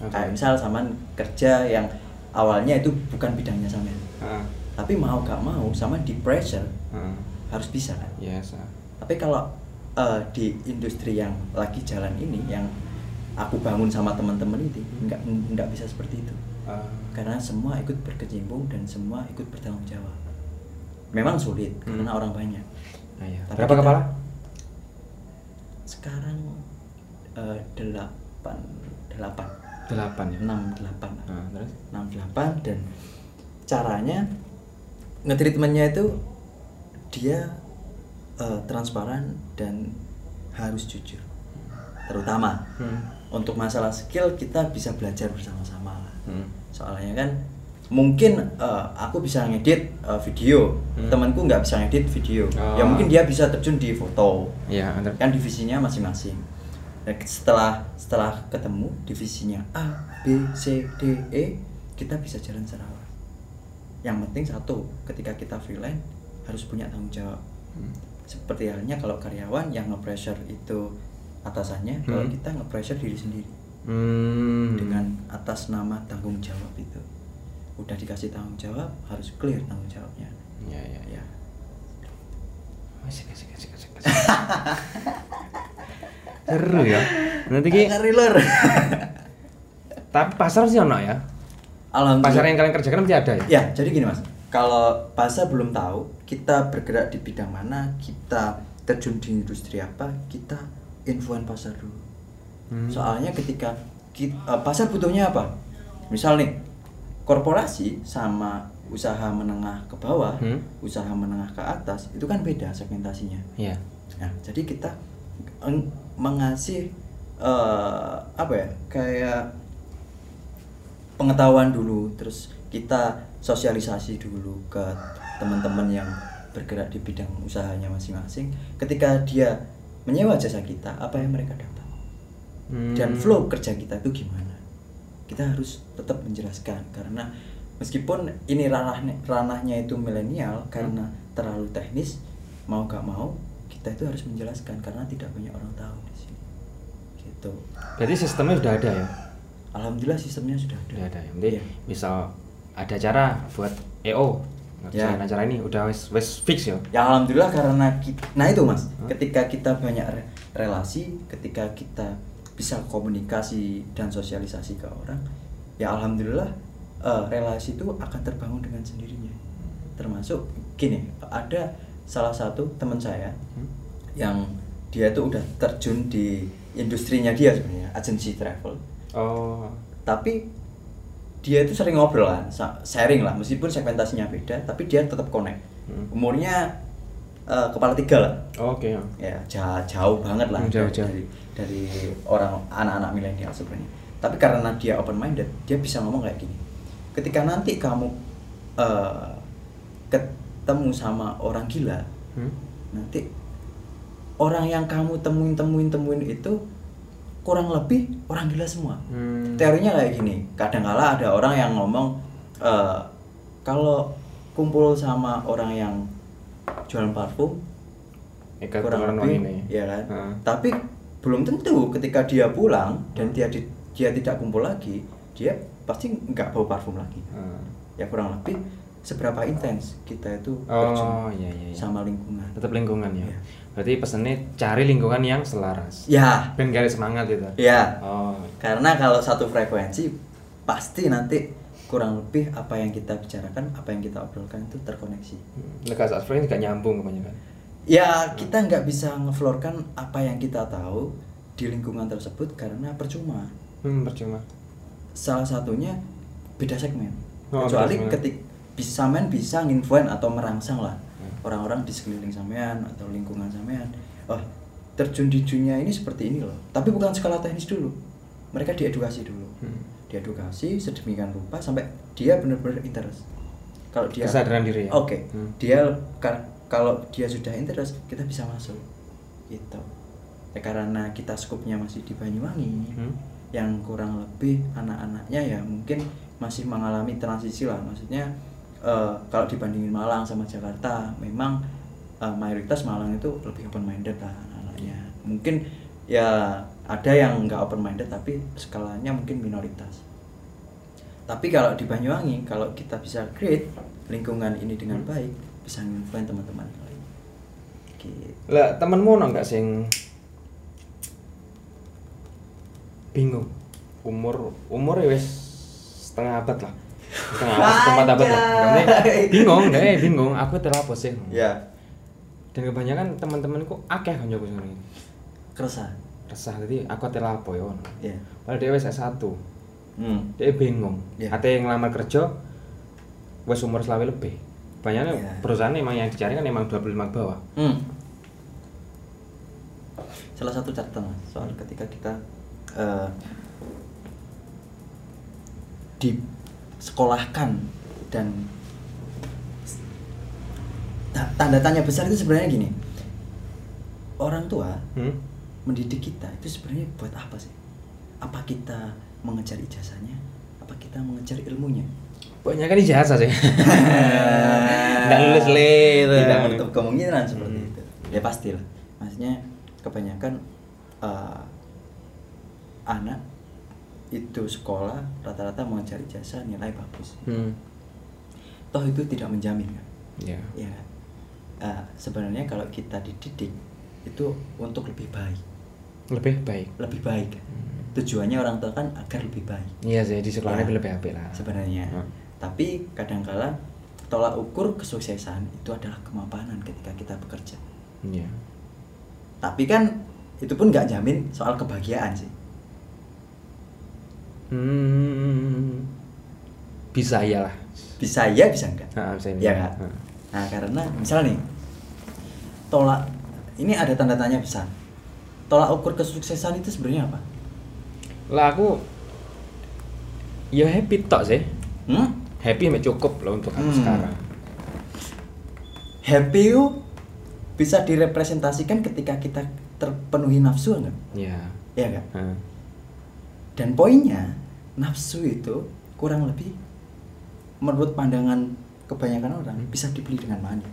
Oke. kayak misal sampean kerja yang awalnya itu bukan bidangnya sampean Ah, tapi mau gak mau sampean di pressure ah. harus bisa kan Yes. ah. tapi kalau eh, di industri yang lagi jalan ini yang aku bangun sama teman-teman ini nggak nggak bisa seperti itu Ah. karena semua ikut berkecimpung dan semua ikut bertanggung jawab memang sulit Hmm. karena orang banyak Ah, iya. Tapi Berapa kita- kepala? sekarang eh, delapan delapan Delapan ya. enam delapan Ah, terus? enam delapan dan caranya ngetreatmentnya itu dia eh, transparan dan harus jujur terutama Hmm. untuk masalah skill kita bisa belajar bersama-sama lah Hmm. soalnya kan mungkin eh, aku bisa ngedit eh, video Hmm. temanku nggak bisa ngedit video Oh. ya mungkin dia bisa terjun di foto Iya, antar. kan divisinya masing-masing Nah, setelah setelah ketemu divisinya A B C D E kita bisa jalan serawat yang penting satu ketika kita freelance harus punya tanggung jawab Hmm. seperti halnya kalau karyawan yang nge-pressure itu atasannya kalau Hmm. kita nge-pressure diri sendiri Hmm. dengan atas nama tanggung jawab itu udah dikasih tanggung jawab harus clear tanggung jawabnya Ya, ya, ya. ya Asik, asik, asik, asik, asik. Seru ya. Nanti ki Ngeri, Lur. tapi pasar sih ono ya. Alhamdulillah Pasar yang kalian kerjakan mesti ada ya? Ya, jadi gini mas, kalau pasar belum tahu kita bergerak di bidang mana, kita terjun di industri apa, kita infoan pasar dulu. Hmm. Soalnya ketika ki- eh, pasar butuhnya apa? Misal nih, korporasi sama usaha menengah ke bawah, Hmm. usaha menengah ke atas, itu kan beda segmentasinya. Iya. Nah, jadi kita mengasih eh, apa ya kayak pengetahuan dulu, terus kita sosialisasi dulu ke teman-teman yang bergerak di bidang usahanya masing-masing. Ketika dia menyewa jasa kita, apa yang mereka dapat dan Hmm. flow kerja kita itu gimana? Kita harus tetap menjelaskan karena meskipun ini ranahnya ranahnya itu milenial karena terlalu teknis mau gak mau kita itu harus menjelaskan karena tidak banyak orang tahu di sini gitu Berarti sistemnya sudah ada ya? alhamdulillah sistemnya sudah ada Sudah ada ya. Jadi Iya. misal ada acara buat EO ngerjain Ya. acara ini udah wes wes fix ya. ya alhamdulillah karena kita, nah itu mas ketika kita banyak re- relasi ketika kita bisa komunikasi dan sosialisasi ke orang ya alhamdulillah eh, relasi itu akan terbangun dengan sendirinya termasuk gini ada salah satu teman saya Hmm. yang dia tuh udah terjun di industrinya dia sebenarnya agensi travel Oh. tapi dia itu sering ngobrol kan sharing lah meskipun segmentasinya beda tapi dia tetap connect Hmm. umurnya eh, kepala tiga lah Oke. ya. ya ja- jauh banget lah Hmm, jauh, dari, jauh. dari dari orang anak-anak milenial sebenarnya tapi karena dia open minded dia bisa ngomong kayak gini ketika nanti kamu eh, ketemu sama orang gila Hmm. nanti orang yang kamu temuin temuin temuin itu kurang lebih orang gila semua Hmm. teorinya kayak gini kadang kala ada orang yang ngomong eh, kalau kumpul sama orang yang jualan parfum Eka kurang teman lebih ini. ya kan Heeh. tapi belum tentu ketika dia pulang dan dia di- dia tidak kumpul lagi dia pasti nggak bau parfum lagi Heeh. ya kurang lebih seberapa intens kita itu Oh, iya, iya, iya. sama lingkungan Tetap lingkungan ya. Iya. Berarti pesannya cari lingkungan yang selaras. ya Ben gak ada semangat gitu. ya Oh. karena kalau satu frekuensi pasti nanti kurang lebih apa yang kita bicarakan apa yang kita obrolkan itu terkoneksi Lega saat frame gak nyambung kebanyakan. ya kita nggak bisa ngeflorkan apa yang kita tahu di lingkungan tersebut karena percuma Hmm, percuma. salah satunya beda segmen Oh, kecuali beda segmen. ketik bisa men bisa nginfluence atau merangsang lah Hmm. orang-orang di sekeliling sampean atau lingkungan sampean oh terjun di dunia ini seperti ini loh tapi bukan skala teknis dulu mereka diedukasi dulu Hmm. diedukasi sedemikian rupa sampai dia benar-benar interest kalau dia Kesadaran diri ya? oke Hmm. dia kalau dia sudah interest kita bisa masuk gitu ya, karena kita skupnya masih di Banyuwangi Hmm. yang kurang lebih anak-anaknya ya mungkin masih mengalami transisi lah maksudnya eh, kalau dibandingin Malang sama Jakarta memang eh, mayoritas Malang itu lebih open minded lah anak-anaknya. Mungkin ya ada yang nggak open minded tapi skalanya mungkin minoritas. Tapi kalau di Banyuwangi kalau kita bisa create lingkungan ini dengan baik bisa influence teman-teman lain. Gitu. Lah temenmu ono nggak sing bingung? Umur umur ya wis setengah abad lah setengah abad empat abad lah Karena Anjay. bingung deh bingung. Aku terlapo sih ya. Dan kebanyakan teman-temanku akeh kan jago sini keresahan. Resah jadi aku terlapo ya ya. Padahal dia wis S1 hmm. dia bingung. Iya. ada yang ngelamar kerja wes umur selawe lebih. Banyaknya Iya. perusahaan emang yang dicari kan emang 25 ke bawah. Hmm. Salah satu catatan soal ketika kita eh, disekolahkan dan ta- tanda tanya besar itu sebenarnya gini. Orang tua hmm? mendidik kita itu sebenarnya buat apa sih? Apa kita mengejar ijazahnya? Apa kita mengejar ilmunya? banyak kan ijazah sih nggak lulus le tidak menutup kemungkinan seperti Hmm. itu ya pastilah maksudnya kebanyakan eh, anak itu sekolah rata-rata mau cari jasa nilai bagus. Hmm. toh itu tidak menjamin kan? Ya. Ya? Eh, sebenarnya kalau kita dididik itu untuk lebih baik. Lebih baik? Lebih baik. Kan? tujuannya orang tua kan agar lebih baik. Iya sih di sekolahnya Ya, lebih apik lah. sebenarnya. Hmm. tapi kadangkala tolak ukur kesuksesan itu adalah kemapanan ketika kita bekerja. Iya. Tapi kan itu pun nggak jamin soal kebahagiaan sih hmm. bisa ya lah bisa ya bisa enggak nah, bisa ini Iya kan? Nah. nah karena misal nih tolak ini ada tanda tanya besar tolak ukur kesuksesan itu sebenarnya apa lah aku ya happy tok sih hmm? happy sampai cukup loh untuk aku Hmm. sekarang happy itu bisa direpresentasikan ketika kita terpenuhi nafsu enggak ya ya kan Nah. Dan poinnya nafsu itu kurang lebih menurut pandangan kebanyakan orang Hmm. bisa dibeli dengan money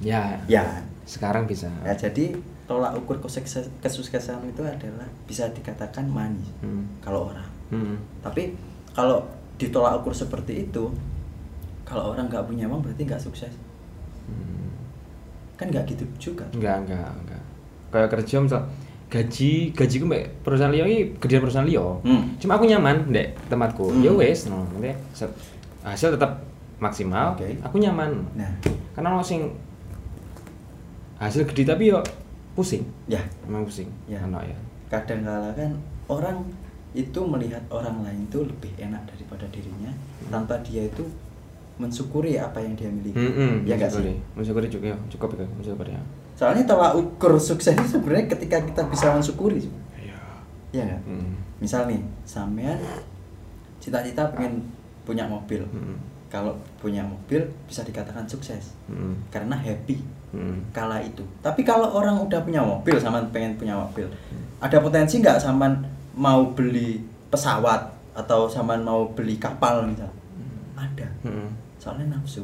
ya ya sekarang bisa Ya, jadi tolak ukur kesukses- kesuksesan itu adalah bisa dikatakan manis Hmm. kalau orang. Hmm. Tapi kalau ditolak ukur seperti itu, kalau orang nggak punya uang berarti nggak sukses. Hmm. Kan nggak gitu juga. enggak enggak enggak kayak kerja misal gaji gaji gue mbak perusahaan Leo ini gedean perusahaan Leo Hmm. cuma aku nyaman dek tempatku. Hmm. ya wes no nanti hasil tetap maksimal Oke. aku nyaman. Nah, karena orang sing hasil gede tapi yo pusing. Ya. Emang pusing. Ya. Ono ya. Kadang kala kan orang itu melihat orang lain itu lebih enak daripada dirinya tanpa dia itu mensyukuri apa yang dia miliki. Hmm, Ya nggak sih? mensyukuri. Juga. Ya cukup itu mensyukuri ya Soalnya tolak ukur sukses itu sebenarnya ketika kita bisa mensyukuri. iya Iya nggak? Hmm. misal nih sampean cita-cita pengen punya mobil Hmm. kalau punya mobil bisa dikatakan sukses Hmm. karena happy Hmm. kala itu tapi kalau orang udah punya mobil sama pengen punya mobil ada potensi nggak sampean mau beli pesawat atau sampean mau beli kapal misal ada Hmm. soalnya nafsu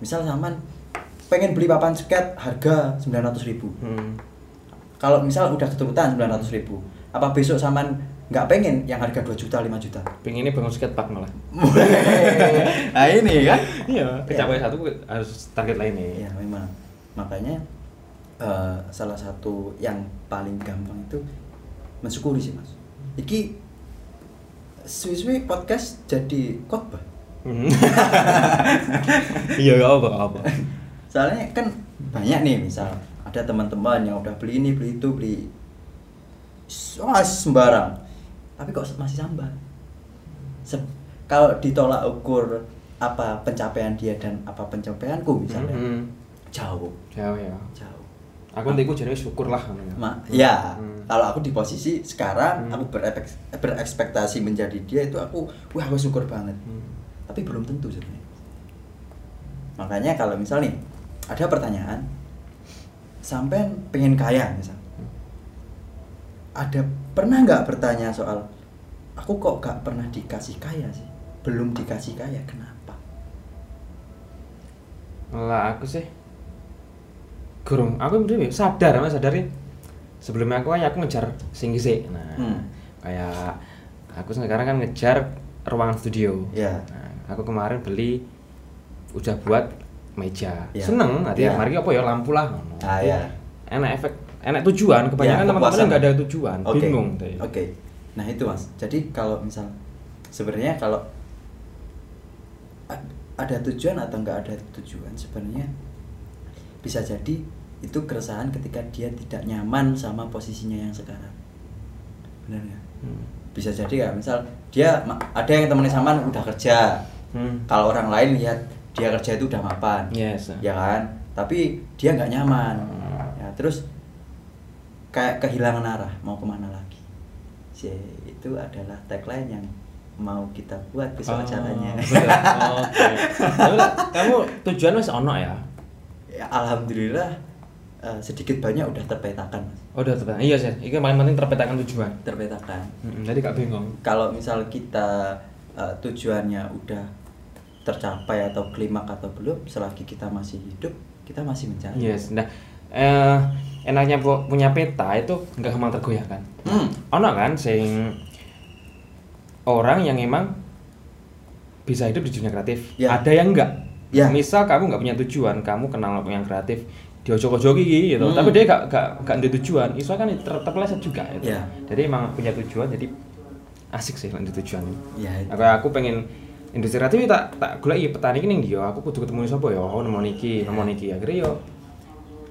misal sampean pengen beli papan skate harga 900.000 ribu. Hmm. kalau misal udah keturutan 900.000 ribu. Apa besok sampean nggak pengen yang harga 2 juta 5 juta? Pengennya bangun skatepark malah. Nah ini kan iya kecapai satu harus target lain nih ya memang. Makanya eh, salah satu yang paling gampang itu mensyukuri sih mas. Iki suwi-suwi podcast jadi khotbah. Hmm. iya gak apa gak apa soalnya kan banyak nih misal ada teman-teman yang udah beli ini beli itu beli wah sembarang. Tapi kok masih sambat Se- kalau ditolak ukur apa pencapaian dia dan apa pencapaianku misalnya. Hmm. jauh. Jauh ya. Jauh. Aku nanti aku jadi syukur lah Ma ya Hmm. kalau aku di posisi sekarang Hmm. aku berepek- berekspektasi menjadi dia itu aku wah aku syukur banget. Hmm. tapi belum tentu sebenarnya. Makanya kalau misal nih ada pertanyaan? Sampai pengen kaya misal. Ada pernah nggak bertanya soal aku kok gak pernah dikasih kaya sih? Belum dikasih kaya kenapa? Lah aku sih gurung. Aku bener sadar mas sadarin sebelumnya aku ya aku ngejar sing sih nah Hmm. kayak aku sekarang kan ngejar ruangan studio. Ya nah, aku kemarin beli udah buat meja Ya. seneng nanti Ya. mari apa ya lampu lah. Ah, ya. enak efek enak tujuan kebanyakan Ya, teman-teman nggak ada tujuan Oke. bingung oke nah itu mas jadi kalau misal sebenarnya kalau ad- ada tujuan atau nggak ada tujuan sebenarnya bisa jadi itu keresahan ketika dia tidak nyaman sama posisinya yang sekarang benar nggak Hmm. bisa jadi ya misal dia ada yang temennya saman udah kerja Hmm. kalau orang lain lihat dia kerja itu udah mapan yes ya kan tapi dia nggak nyaman Hmm. ya terus kayak kehilangan arah mau ke mana lagi Si- itu adalah tagline yang mau kita buat besok acaranya. Oh, lah, kamu tujuan wis ono ya? ya, alhamdulillah eh, sedikit banyak udah terpetakan Mas. Oh, udah terpetakan. Iya sih. Ini paling penting terpetakan tujuan. terpetakan Hmm, jadi gak bingung. kalau misal kita eh, tujuannya udah tercapai atau klimak atau belum selagi kita masih hidup kita masih mencari Yes. Nah, eh enaknya pu- punya peta itu nggak gampang tergoyahkan. Hmm. Ono kan sing orang yang emang bisa hidup di dunia kreatif. Ya. Ada yang enggak. Ya. Misal kamu nggak punya tujuan, kamu kenal yang kreatif diojok-ojok gitu, Hmm. tapi dia gak, gak, gak ada tujuan, iso kan ter, terpeleset juga gitu. Ya. Jadi emang punya tujuan, jadi asik sih lanjut tujuan ya itu. Aku aku pengen industri kreatif tak tak golek petani iki ning dia, aku kudu ketemu sapa ya, oh nemu niki, nemu niki akhirnya yo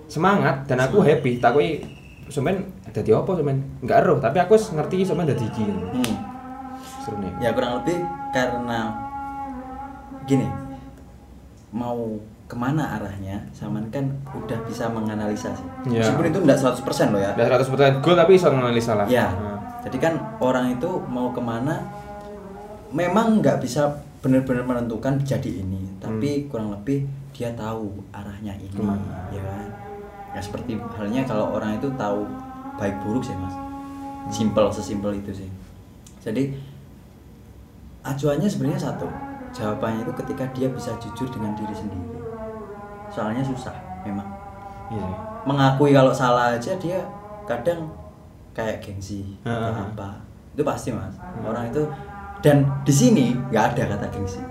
semangat dan aku happy, tak kuwi sampean dadi apa sampean? Enggak eruh, tapi aku ngerti sampean dadi iki. Hmm. Seru nih. ya kurang lebih karena gini mau ke mana arahnya Saman kan udah bisa menganalisa sih Ya. meskipun itu enggak 100% loh ya Udah 100% goal tapi iso nganalisa lah. ya Nah. jadi kan orang itu mau ke mana memang nggak bisa benar-benar menentukan jadi ini. Tapi kurang lebih dia tahu arahnya ini Ke mana? ya kan? Ya seperti halnya kalau orang itu tahu baik buruk sih mas. Simple sesimpel itu sih. Jadi acuannya sebenarnya satu. Jawabannya itu ketika dia bisa jujur dengan diri sendiri. Soalnya susah memang. Sih. mengakui kalau salah aja dia kadang kayak gengsi atau Heeh. apa. Itu pasti mas. Orang itu dan di sini nggak ada kata gengsi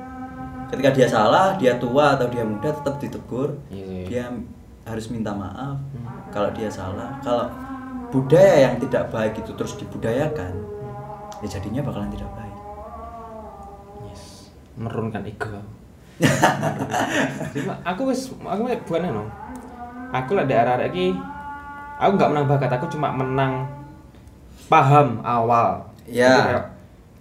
ketika dia salah dia tua atau dia muda tetap ditegur sih. dia harus minta maaf Hmm. kalau dia salah kalau budaya yang tidak baik itu terus dibudayakan ya jadinya bakalan tidak baik Yes. Menurunkan ego. Aku wis aku wis bukan no. Aku lah daerah lagi aku nggak menang bakat, aku cuma menang paham awal. Ya.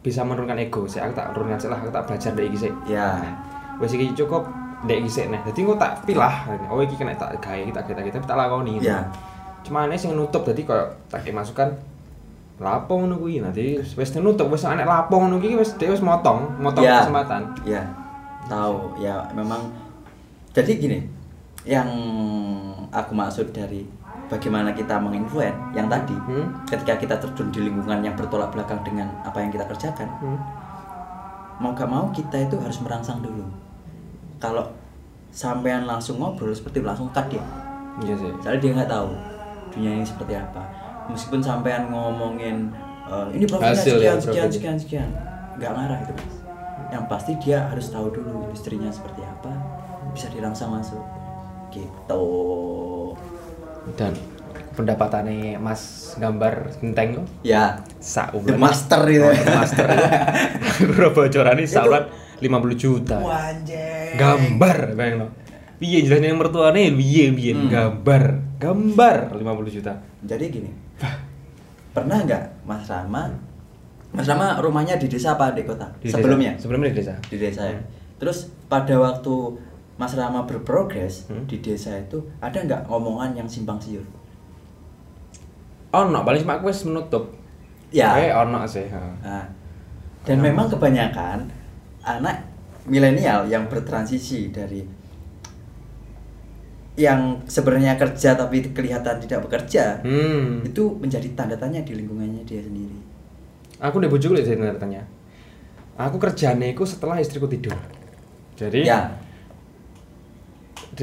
Bisa menurunkan ego sih. Aku tak turunkan sih lah, aku tak belajar dari iki sih. ya Wis iki cukup dek iki sih nah. Dadi aku tak pilah. Oh iki kena tak gawe iki tak kita kita tak lakoni. Ya. Cuma aneh sing nutup dadi koyo tak kayak masukan lapo ngono kuwi. Nanti wis nutup wis anek lapo ngono kuwi wis dhek wis motong, motong Ya. kesempatan. ya tahu ya memang jadi gini yang aku maksud dari bagaimana kita menginfluen yang tadi Hmm? ketika kita terjun di lingkungan yang bertolak belakang dengan apa yang kita kerjakan Hmm. mau gak mau kita itu harus merangsang dulu. Kalau sampean langsung ngobrol seperti langsung cut dia. Iya sih. soalnya dia nggak tahu dunia ini seperti apa. Meskipun sampean ngomongin eh, ini profitnya sekian ya, sekian sekian sekian nggak ngarah itu mas. Yang pasti dia harus tahu dulu industrinya seperti apa bisa dirangsang masuk. Gitu Dan pendapatannya Mas gambar genteng ya the master itu Oh, master Bro bocoran ini sauran 50 juta. Wanjay. Gambar bayang no. Piye jelasnya yang mertuane piye piye Hmm. gambar. Gambar 50 juta. jadi gini pernah nggak mas Rama mas Rama rumahnya di desa apa di kota Di desa. sebelumnya Sebelumnya di desa. di desa ya. Hmm. Terus pada waktu Mas Rama berprogres Hmm. di desa itu ada nggak ngomongan yang simpang siur? Ono paling cuma aku menutup. Ya. Eh ono sih. ha. Nah, dan memang kebanyakan anak milenial yang bertransisi dari yang sebenarnya kerja tapi kelihatan tidak bekerja Hmm. itu menjadi tanda tanya di lingkungannya dia sendiri. aku udah bojoku lho jadi tanya aku kerjane iku setelah istriku tidur jadi Ya.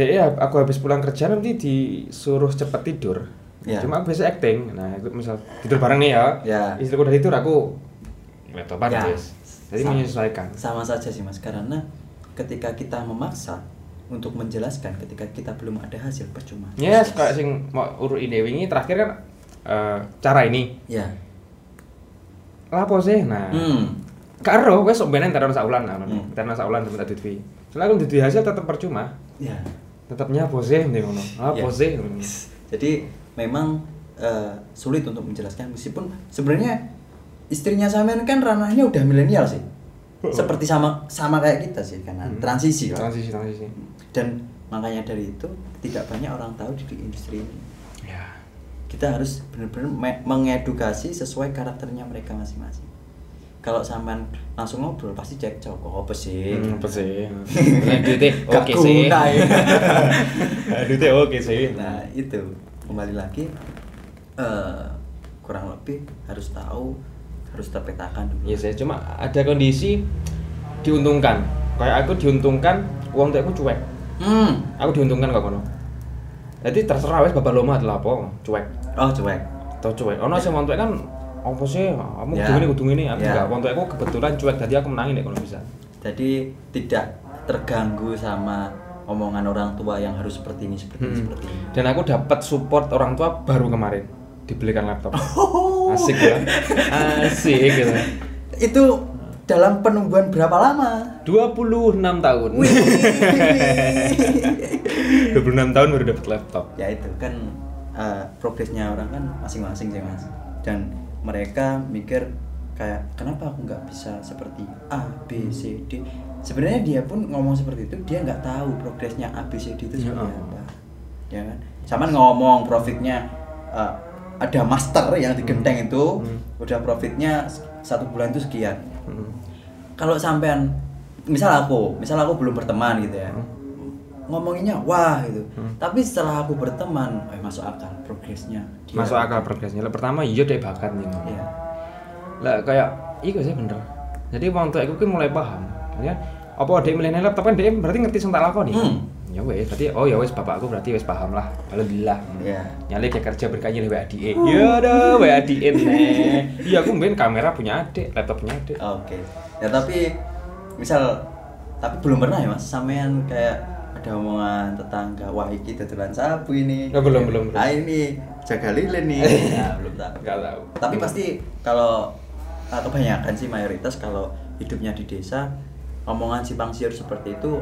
Dia aku habis pulang kerja nanti disuruh cepet tidur Ya. cuma aku biasa acting nah itu misal tidur bareng nih ya Ya. istriku udah tidur aku laptopan Ya. guys jadi Sama. menyesuaikan Sama saja sih Mas karena ketika kita memaksa untuk menjelaskan ketika kita belum ada hasil percuma. yes kayak sing mau urut ide wingi terakhir kan eh, cara ini Ya. lapo sih nah Hmm. karo wes sok benen taruh saulan nah Hmm. taruh saulan temen soalnya aku duit hasil tetap percuma Ya. Tetapnya apa sih nih ngono apa Ya. Jadi memang eh, sulit untuk menjelaskan meskipun sebenarnya istrinya sampean kan ranahnya udah milenial sih. Seperti sama sama kayak kita sih karena Hmm. transisi lah. transisi transisi Dan makanya dari itu tidak banyak orang tahu di industri ini. ya Kita harus benar-benar me- mengedukasi sesuai karakternya mereka masing-masing. Kalau sampean langsung ngobrol pasti cekcok kok apa sih? Hmm, apa sih Nah, duitnya oke sih ya. duitnya oke sih Nah itu kembali lagi eh, kurang lebih harus tahu harus terpetakan dulu. Iya sih, cuma ada kondisi diuntungkan. Kayak aku diuntungkan, uang tuh aku cuek. Hmm. Aku diuntungkan kok kono. Jadi terserah wes bapak loma adalah apa, cuek. Oh cuek. Atau cuek. Ono sing wong tuwek kan apa sih? Kamu Ya. kudu ini kudu ini, aku Ya. enggak. Tuwek aku kebetulan cuek tadi aku menangin deh kalau bisa. Jadi tidak terganggu sama omongan orang tua yang harus seperti ini seperti ini Hmm. seperti ini. Dan aku dapat support orang tua baru kemarin dibelikan laptop. Asik ya. Asik gitu. Itu dalam penumbuhan berapa lama? 26 tahun. 26 tahun baru dapat laptop. ya itu kan eh, progresnya orang kan masing-masing sih mas. Dan mereka mikir kayak kenapa aku nggak bisa seperti A B C D. Sebenarnya dia pun ngomong seperti itu dia nggak tahu progresnya A B C D itu Ya. seperti apa. Ya kan? Sama ngomong profitnya eh, ada master yang digenteng itu Hmm. udah profitnya satu bulan itu sekian. Hmm. Kalau sampean misal aku, misal aku belum berteman gitu ya. Ngomonginnya wah gitu. Hmm. Tapi setelah aku berteman, eh masuk akal progresnya. Dia- Masuk akal progresnya. Lah, pertama iya deh bakat nih. Iya. Lah kayak iya sih bener. Jadi wong tua aku ki mulai paham. Ya, apa dia milenial laptop kan dia berarti ngerti sing tak lakoni. Hmm. Ya wes, berarti oh ya wes bapakku berarti wes paham lah. Alhamdulillah. Iya. Nyali kayak kerja berkanya di adik. Ya ada adik nih. Iya aku mungkin kamera punya adik, laptop punya adik. Oke. Ya tapi misal tapi belum pernah ya Mas sampean kayak ada omongan tetangga wah iki dodolan sapu ini. Oh, belum, belum, belum. Ah ini jaga lilin nih. Nah, belum tahu. Enggak tahu. Tapi pasti kalau kebanyakan sih mayoritas kalau hidupnya di desa omongan simpang siur seperti itu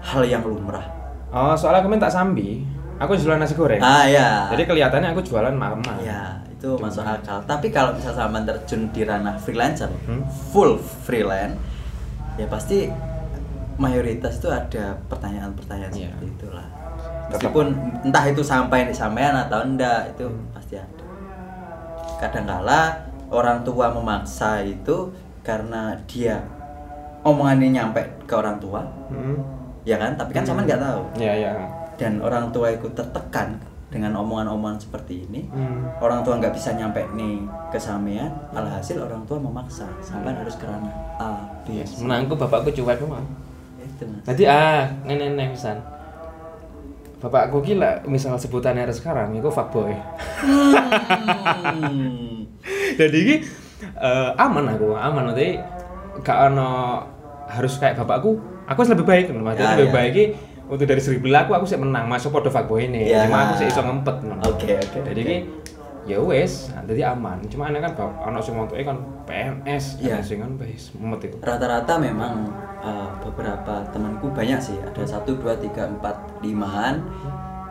hal yang lumrah. Oh, soalnya kemarin tak sambi. Aku jualan nasi goreng. Ah ya. Jadi kelihatannya aku jualan mama. Ya, itu masuk akal. Tapi kalau misal sama terjun di ranah freelancer, Hmm. full freelance, ya pasti mayoritas itu ada pertanyaan-pertanyaan Iya. seperti itulah. Tetap. Meskipun entah itu sampai di sampean atau enggak, itu pasti ada. Kadangkala orang tua memaksa itu karena dia omongannya nyampe ke orang tua, Hmm. ya kan? Tapi kan sama Hmm. nggak tahu. Ya ya. Dan orang tua itu tertekan dengan omongan-omongan seperti ini, Hmm. orang tua nggak bisa nyampe nih ke sampean alhasil orang tua memaksa sampean harus ke ranah A B Yes. C. Menangku bapakku cuek memang. Itu mas Jadi ah, nenek nenek misal. Bapakku gila, misal sebutannya ada sekarang, itu fuckboy. Hmm. Jadi ini eh, aman aku, aman nanti gak ono harus kayak bapakku. Aku lebih baik, maksudnya Ya, lebih ya. baik iki untuk dari seribu aku aku sih menang masuk podo fuckboy ini. Ya. Cuma aku sih iso ngempet. Oke, oke, Jadi oke. Ya wes, jadi aman. Cuma aneh kan bap- ono sing montoke kan PNS, Iya. PNS sing kan wes mumet itu. rata-rata memang uh, beberapa temanku banyak sih ada satu dua tiga empat limaan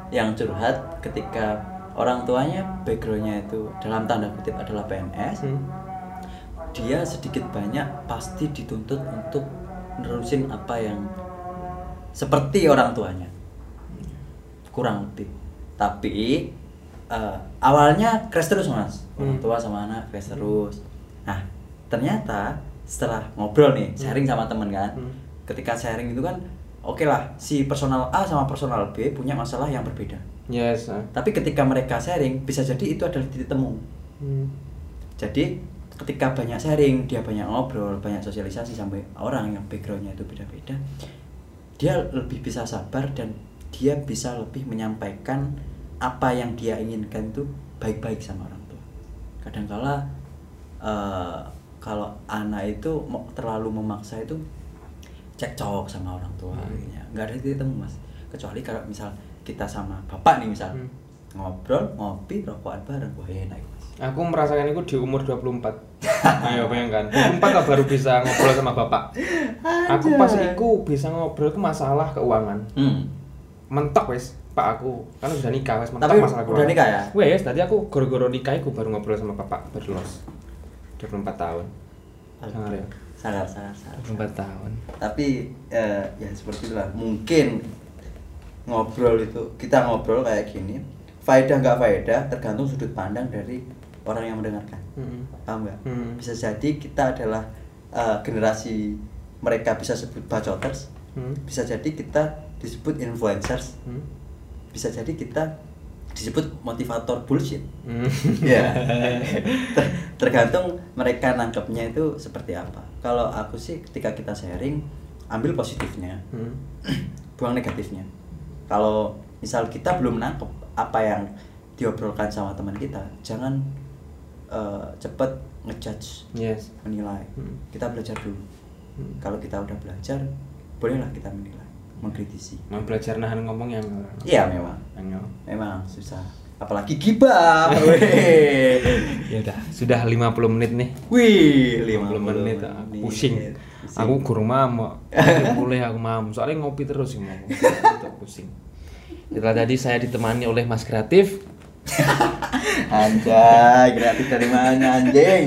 yang curhat ketika orang tuanya backgroundnya itu dalam tanda kutip adalah PNS Hmm. dia sedikit banyak pasti dituntut untuk nerusin apa yang seperti orang tuanya kurang lebih tapi eh, awalnya crash terus mas orang Hmm. tua sama anak crash terus nah ternyata setelah ngobrol nih sharing sama temen kan Hmm. ketika sharing itu kan oke lah si personal A sama personal B punya masalah yang berbeda Yes. ah. tapi ketika mereka sharing bisa jadi itu adalah titik temu Hmm. jadi ketika banyak sharing dia banyak ngobrol banyak sosialisasi sampai orang yang backgroundnya itu beda-beda dia lebih bisa sabar dan dia bisa lebih menyampaikan apa yang dia inginkan itu baik-baik sama orang tua. Kadangkala eh, kalau anak itu terlalu memaksa itu cekcok sama orang tua Hmm. ya nggak ada titik temu mas. Kecuali kalau misal kita sama bapak nih misal Hmm. ngobrol ngopi rokokan bareng wah enak mas. Aku merasakan itu di umur 24 Ayo bayangkan. 24 aku baru bisa ngobrol sama bapak? Aku pas iku bisa ngobrol ke masalah keuangan. Hmm. Mentok wes Pak aku Kan udah nikah wes mentok Tapi masalah udah nikah ya? Wes tadi aku goro-goro nikah aku baru ngobrol sama bapak baru los 24 tahun. Sangar ya? Salah salah salah 24 tahun. Tapi eh, ya seperti itulah. Mungkin ngobrol itu kita ngobrol kayak gini faedah nggak faedah tergantung sudut pandang dari orang yang mendengarkan. Hmm. paham nggak? Hmm. bisa jadi kita adalah eh, generasi mereka bisa sebut bacoters. Hmm. bisa jadi kita disebut influencers. Hmm. Bisa jadi kita disebut motivator bullshit Hmm. ya Ter- tergantung mereka nangkepnya itu seperti apa kalau aku sih ketika kita sharing ambil positifnya Hmm. buang negatifnya kalau misal kita belum nangkep apa yang diobrolkan sama teman kita jangan eh, cepet ngejudge Yes menilai Hmm. kita belajar dulu Hmm. kalau kita udah belajar bolehlah kita menilai mengkritisi Mau belajar nahan ngomong yang iya memang Ayo. memang susah apalagi gibah. Ya udah, sudah 50 menit nih. wih 50 menit, aku pusing. Aku gurung mam. Mulai aku mam. Soalnya ngopi terus sih mau. Pusing. Setelah tadi saya ditemani oleh Mas Kreatif. anjay gratis dari mana anjing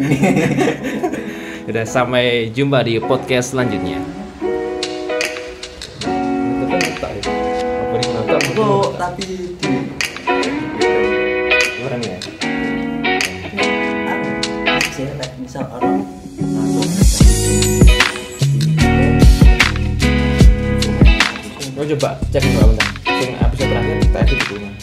Udah sampai jumpa di podcast selanjutnya. Tapi di Orang ya. misal orang Oh coba cek dulu bentar. Sing episode terakhir kita edit dulu. Mas.